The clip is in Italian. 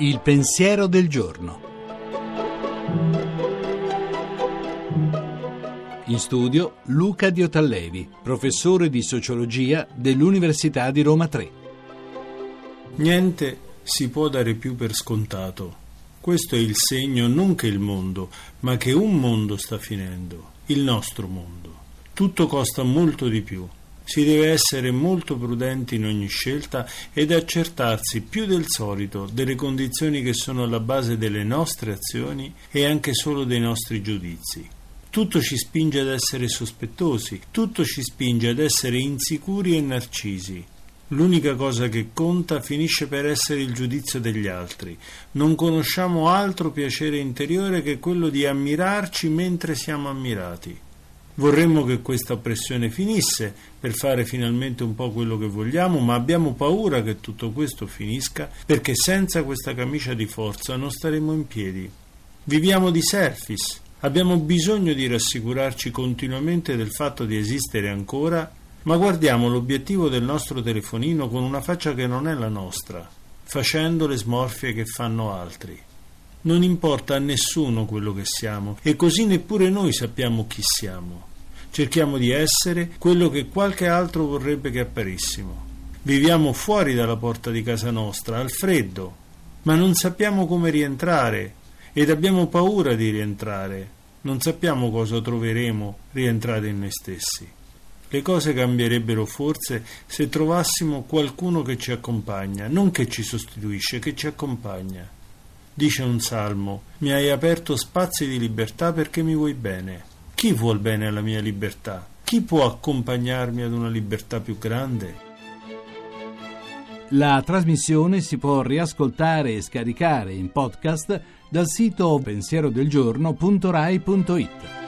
Il pensiero del giorno. In studio Luca Diotallevi, professore di sociologia dell'Università di Roma 3. Niente si può dare più per scontato. Questo è il segno non che il mondo, ma che un mondo sta finendo, il nostro mondo. Tutto costa molto di più. Si deve essere molto prudenti in ogni scelta ed accertarsi più del solito delle condizioni che sono alla base delle nostre azioni e anche solo dei nostri giudizi. Tutto ci spinge ad essere sospettosi, tutto ci spinge ad essere insicuri e narcisi, L'unica cosa che conta finisce per essere il giudizio degli altri. Non conosciamo altro piacere interiore che quello di ammirarci mentre siamo ammirati. Vorremmo che questa oppressione finisse per fare finalmente un po' quello che vogliamo, ma abbiamo paura che tutto questo finisca perché senza questa camicia di forza non staremo in piedi. Viviamo di service, abbiamo bisogno di rassicurarci continuamente del fatto di esistere ancora ma guardiamo l'obiettivo del nostro telefonino con una faccia che non è la nostra, facendo le smorfie che fanno altri. Non importa a nessuno quello che siamo e così neppure noi sappiamo chi siamo. Cerchiamo di essere quello che qualche altro vorrebbe che apparissimo. Viviamo fuori dalla porta di casa nostra, al freddo, ma non sappiamo come rientrare ed abbiamo paura di rientrare. Non sappiamo cosa troveremo rientrare in noi stessi. Le cose cambierebbero forse se trovassimo qualcuno che ci accompagna, non che ci sostituisce, che ci accompagna. Dice un salmo, mi hai aperto spazi di libertà perché mi vuoi bene. Chi vuol bene alla mia libertà? Chi può accompagnarmi ad una libertà più grande? La trasmissione si può riascoltare e scaricare in podcast dal sito pensierodelgiorno.rai.it.